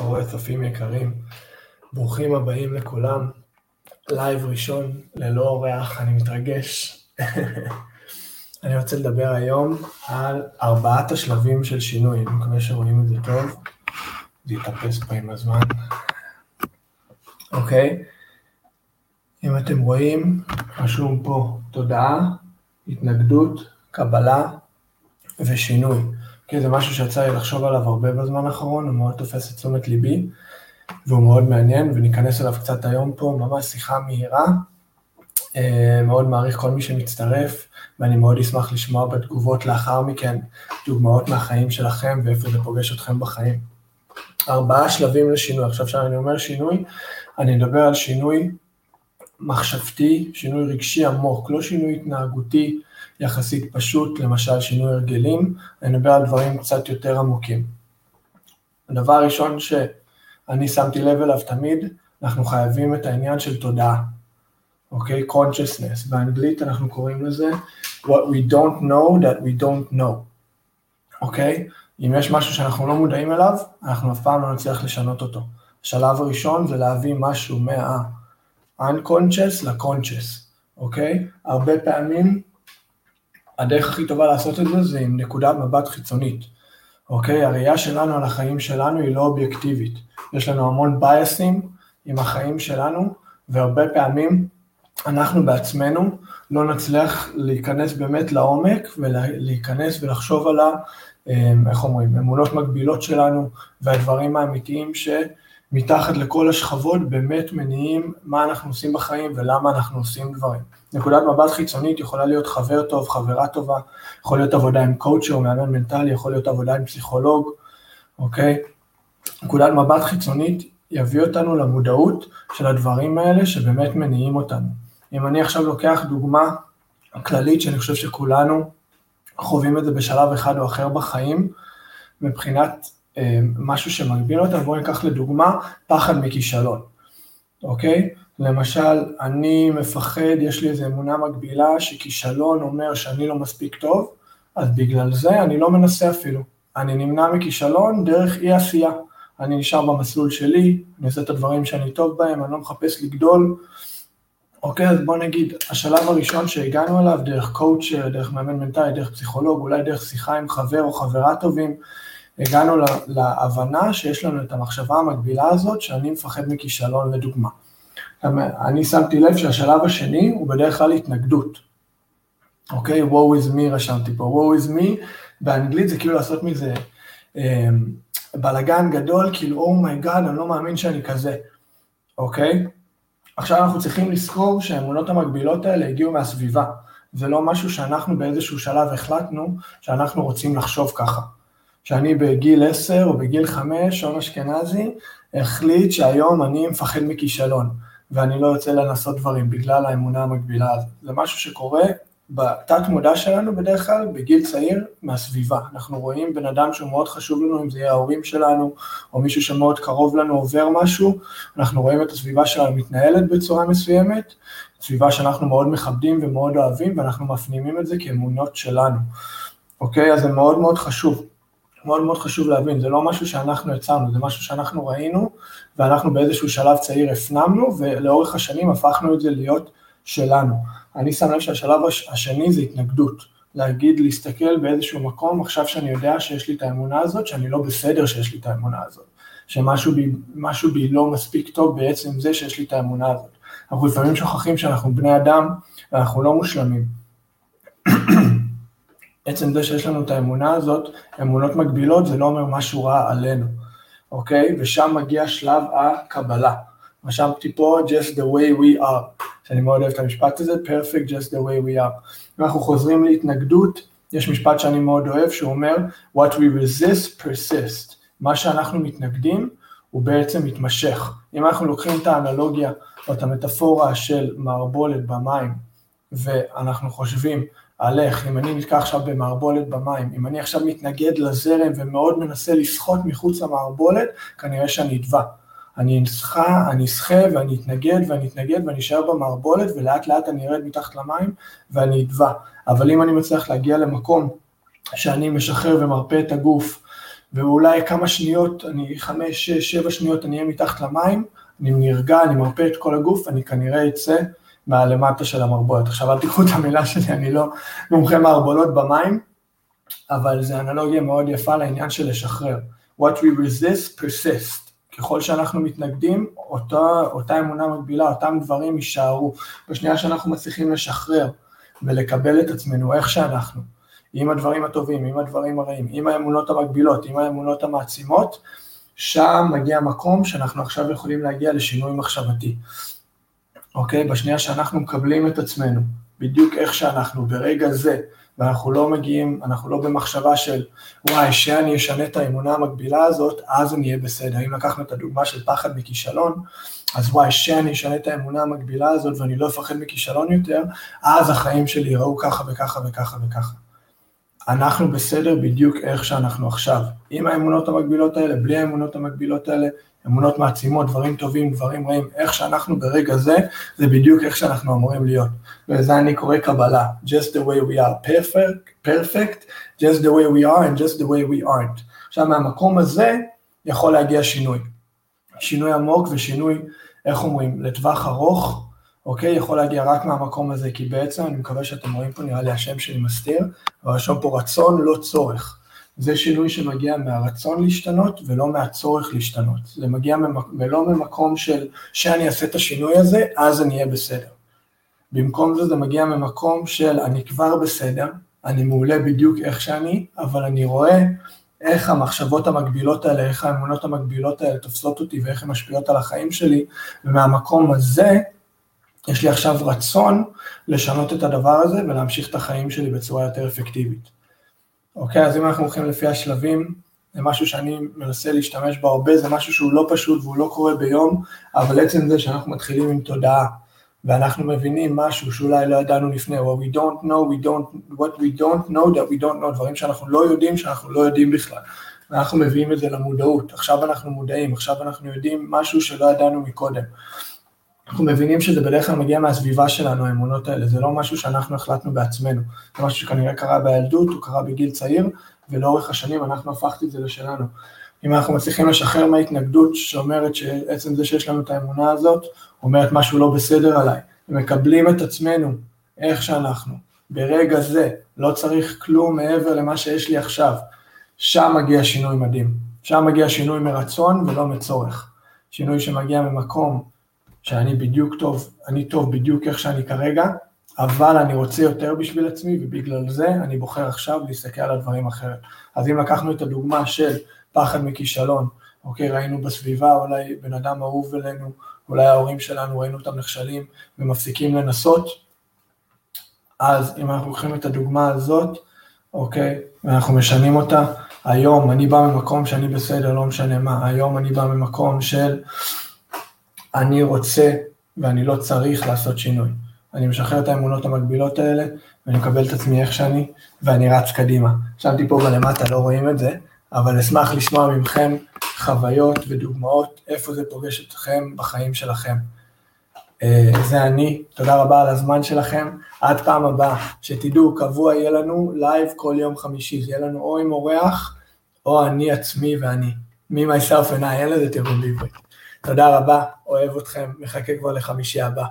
קורה, צופים יקרים? ברוכים הבאים לכולם. לייב ראשון, ללא אורח, אני מתרגש. אני רוצה לדבר היום על ארבעת השלבים של שינוי, אני מקווה שרואים את זה טוב. זה יתאפס פה עם הזמן. אוקיי? אם אתם רואים, רשום פה תודעה, התנגדות, קבלה ושינוי. כי זה משהו שיצא לי לחשוב עליו הרבה בזמן האחרון, הוא מאוד תופס את תשומת ליבי, והוא מאוד מעניין, וניכנס אליו קצת היום פה, ממש שיחה מהירה. אה, מאוד מעריך כל מי שמצטרף, ואני מאוד אשמח לשמוע בתגובות לאחר מכן דוגמאות מהחיים שלכם ואיפה זה פוגש אתכם בחיים. ארבעה שלבים לשינוי. עכשיו כשאני אומר שינוי, אני מדבר על שינוי מחשבתי, שינוי רגשי עמוק, לא שינוי התנהגותי, יחסית פשוט, למשל שינוי הרגלים, אני מדבר על דברים קצת יותר עמוקים. הדבר הראשון שאני שמתי לב אליו תמיד, אנחנו חייבים את העניין של תודעה, אוקיי? Okay? consciousness, באנגלית אנחנו קוראים לזה what we don't know that we don't know, אוקיי? Okay? אם יש משהו שאנחנו לא מודעים אליו, אנחנו אף פעם לא נצליח לשנות אותו. השלב הראשון זה להביא משהו מה-unconscious ל-conscious, אוקיי? הרבה פעמים הדרך הכי טובה לעשות את זה זה עם נקודת מבט חיצונית, אוקיי? הראייה שלנו על החיים שלנו היא לא אובייקטיבית. יש לנו המון בייסים עם החיים שלנו, והרבה פעמים אנחנו בעצמנו לא נצליח להיכנס באמת לעומק ולהיכנס ולחשוב על ה... אמ, איך אומרים, אמונות מקבילות שלנו והדברים האמיתיים שמתחת לכל השכבות באמת מניעים מה אנחנו עושים בחיים ולמה אנחנו עושים דברים. נקודת מבט חיצונית יכולה להיות חבר טוב, חברה טובה, יכול להיות עבודה עם קואוצ'ר או מאמן מנטלי, יכול להיות עבודה עם פסיכולוג, אוקיי? נקודת מבט חיצונית יביא אותנו למודעות של הדברים האלה שבאמת מניעים אותנו. אם אני עכשיו לוקח דוגמה כללית שאני חושב שכולנו חווים את זה בשלב אחד או אחר בחיים, מבחינת משהו שמגביל אותנו, בואו ניקח לדוגמה פחד מכישלון, אוקיי? למשל, אני מפחד, יש לי איזו אמונה מגבילה שכישלון אומר שאני לא מספיק טוב, אז בגלל זה אני לא מנסה אפילו. אני נמנע מכישלון דרך אי עשייה. אני נשאר במסלול שלי, אני עושה את הדברים שאני טוב בהם, אני לא מחפש לגדול. אוקיי, אז בוא נגיד, השלב הראשון שהגענו אליו, דרך קואוצ'ר, דרך מאמן מנטלי, דרך פסיכולוג, אולי דרך שיחה עם חבר או חברה טובים, הגענו להבנה שיש לנו את המחשבה המקבילה הזאת, שאני מפחד מכישלון לדוגמה. אני שמתי לב שהשלב השני הוא בדרך כלל התנגדות. אוקיי? woe is me רשמתי פה, woe is me, באנגלית זה כאילו לעשות מזה אה, בלאגן גדול, כאילו oh אני לא מאמין שאני כזה, אוקיי? עכשיו אנחנו צריכים לזכור שהאמונות המקבילות האלה הגיעו מהסביבה, זה לא משהו שאנחנו באיזשהו שלב החלטנו שאנחנו רוצים לחשוב ככה. שאני בגיל 10 או בגיל 5, שון אשכנזי, החליט שהיום אני מפחד מכישלון. ואני לא יוצא לנסות דברים בגלל האמונה המקבילה הזאת. זה משהו שקורה בתת מודע שלנו בדרך כלל בגיל צעיר מהסביבה. אנחנו רואים בן אדם שהוא מאוד חשוב לנו, אם זה יהיה ההורים שלנו, או מישהו שמאוד קרוב לנו עובר משהו, אנחנו רואים את הסביבה שלנו מתנהלת בצורה מסוימת, סביבה שאנחנו מאוד מכבדים ומאוד אוהבים, ואנחנו מפנימים את זה כאמונות שלנו. אוקיי? אז זה מאוד מאוד חשוב. מאוד מאוד חשוב להבין, זה לא משהו שאנחנו יצרנו, זה משהו שאנחנו ראינו, ואנחנו באיזשהו שלב צעיר הפנמנו, ולאורך השנים הפכנו את זה להיות שלנו. אני שם לב שהשלב השני זה התנגדות, להגיד, להסתכל באיזשהו מקום, עכשיו שאני יודע שיש לי את האמונה הזאת, שאני לא בסדר שיש לי את האמונה הזאת, שמשהו בי, בי לא מספיק טוב בעצם זה שיש לי את האמונה הזאת. אנחנו לפעמים שוכחים שאנחנו בני אדם ואנחנו לא מושלמים. עצם זה שיש לנו את האמונה הזאת, אמונות מגבילות, זה לא אומר משהו רע עלינו, אוקיי? ושם מגיע שלב הקבלה. רשמתי פה just the way we are, שאני מאוד אוהב את המשפט הזה, perfect just the way we are. אם אנחנו חוזרים להתנגדות, יש משפט שאני מאוד אוהב, שהוא אומר, what we resist persist. מה שאנחנו מתנגדים, הוא בעצם מתמשך. אם אנחנו לוקחים את האנלוגיה או את המטאפורה של מערבולת במים, ואנחנו חושבים איך, אם אני נתקע עכשיו במערבולת במים, אם אני עכשיו מתנגד לזרם ומאוד מנסה לשחות מחוץ למערבולת, כנראה שאני אטבע. אני אשחה, אני אשחה ואני אתנגד ואני אתנגד ואני אשאר במערבולת ולאט לאט אני ארד מתחת למים ואני אטבע. אבל אם אני מצליח להגיע למקום שאני משחרר ומרפא את הגוף ואולי כמה שניות, אני חמש, שש, שבע שניות אני אהיה מתחת למים, אני נרגע, אני מרפא את כל הגוף, אני כנראה אצא מהלמטה של המרבולת. עכשיו אל תיקחו את המילה שלי, אני לא מומחה מערבולות במים, אבל זו אנלוגיה מאוד יפה לעניין של לשחרר. What we resist persist. ככל שאנחנו מתנגדים, אותה, אותה אמונה מקבילה, אותם דברים יישארו. בשנייה שאנחנו מצליחים לשחרר ולקבל את עצמנו איך שאנחנו, עם הדברים הטובים, עם הדברים הרעים, עם האמונות המקבילות, עם האמונות המעצימות, שם מגיע מקום שאנחנו עכשיו יכולים להגיע לשינוי מחשבתי. אוקיי? בשנייה שאנחנו מקבלים את עצמנו, בדיוק איך שאנחנו, ברגע זה, ואנחנו לא מגיעים, אנחנו לא במחשבה של וואי, שאני אשנה את האמונה המקבילה הזאת, אז אני אהיה בסדר. אם לקחנו את הדוגמה של פחד מכישלון, אז וואי, שאני אשנה את האמונה המקבילה הזאת ואני לא אפחד מכישלון יותר, אז החיים שלי יראו ככה וככה וככה וככה. אנחנו בסדר בדיוק איך שאנחנו עכשיו. עם האמונות המקבילות האלה, בלי האמונות המקבילות האלה, אמונות מעצימות, דברים טובים, דברים רעים, איך שאנחנו ברגע זה, זה בדיוק איך שאנחנו אמורים להיות. ולזה אני קורא קבלה, just the way we are perfect, perfect, just the way we are and just the way we aren't. עכשיו מהמקום הזה יכול להגיע שינוי. שינוי עמוק ושינוי, איך אומרים, לטווח ארוך, אוקיי? יכול להגיע רק מהמקום הזה, כי בעצם, אני מקווה שאתם רואים פה, נראה לי השם שלי מסתיר, ורשום פה רצון, לא צורך. זה שינוי שמגיע מהרצון להשתנות ולא מהצורך להשתנות. זה מגיע ולא ממקום של שאני אעשה את השינוי הזה, אז אני אהיה בסדר. במקום זה זה מגיע ממקום של אני כבר בסדר, אני מעולה בדיוק איך שאני, אבל אני רואה איך המחשבות המקבילות האלה, איך האמונות המקבילות האלה תופסות אותי ואיך הן משפיעות על החיים שלי, ומהמקום הזה יש לי עכשיו רצון לשנות את הדבר הזה ולהמשיך את החיים שלי בצורה יותר אפקטיבית. אוקיי, אז אם אנחנו הולכים לפי השלבים, זה משהו שאני מנסה להשתמש בו הרבה, זה משהו שהוא לא פשוט והוא לא קורה ביום, אבל עצם זה שאנחנו מתחילים עם תודעה, ואנחנו מבינים משהו שאולי לא ידענו לפני, או we don't know, we don't, what we don't know that we don't know, דברים שאנחנו לא יודעים, שאנחנו לא יודעים בכלל. ואנחנו מביאים את זה למודעות, עכשיו אנחנו מודעים, עכשיו אנחנו יודעים משהו שלא ידענו מקודם. אנחנו מבינים שזה בדרך כלל מגיע מהסביבה שלנו, האמונות האלה, זה לא משהו שאנחנו החלטנו בעצמנו, זה משהו שכנראה קרה בילדות, הוא קרה בגיל צעיר, ולאורך השנים אנחנו הפכתי את זה לשלנו. אם אנחנו מצליחים לשחרר מההתנגדות שאומרת שעצם זה שיש לנו את האמונה הזאת, אומרת משהו לא בסדר עליי, ומקבלים את עצמנו איך שאנחנו, ברגע זה, לא צריך כלום מעבר למה שיש לי עכשיו, שם מגיע שינוי מדהים, שם מגיע שינוי מרצון ולא מצורך, שינוי שמגיע ממקום שאני בדיוק טוב, אני טוב בדיוק איך שאני כרגע, אבל אני רוצה יותר בשביל עצמי, ובגלל זה אני בוחר עכשיו להסתכל על הדברים אחרת. אז אם לקחנו את הדוגמה של פחד מכישלון, אוקיי, ראינו בסביבה אולי בן אדם אהוב אלינו, אולי ההורים שלנו, ראינו אותם נכשלים ומפסיקים לנסות, אז אם אנחנו לוקחים את הדוגמה הזאת, אוקיי, ואנחנו משנים אותה, היום אני בא ממקום שאני בסדר, לא משנה מה, היום אני בא ממקום של אני רוצה ואני לא צריך לעשות שינוי. אני משחרר את האמונות המקבילות האלה, ואני מקבל את עצמי איך שאני, ואני רץ קדימה. שמתי פה בלמטה, לא רואים את זה, אבל אשמח לשמוע מכם חוויות ודוגמאות, איפה זה פוגש אתכם בחיים שלכם. אה, זה אני, תודה רבה על הזמן שלכם, עד פעם הבאה, שתדעו, קבוע יהיה לנו לייב כל יום חמישי, זה יהיה לנו או עם אורח, או אני עצמי ואני. myself and I, אין לזה תרגום בעברית. תודה רבה, אוהב אתכם, מחכה כבר לחמישי הבא.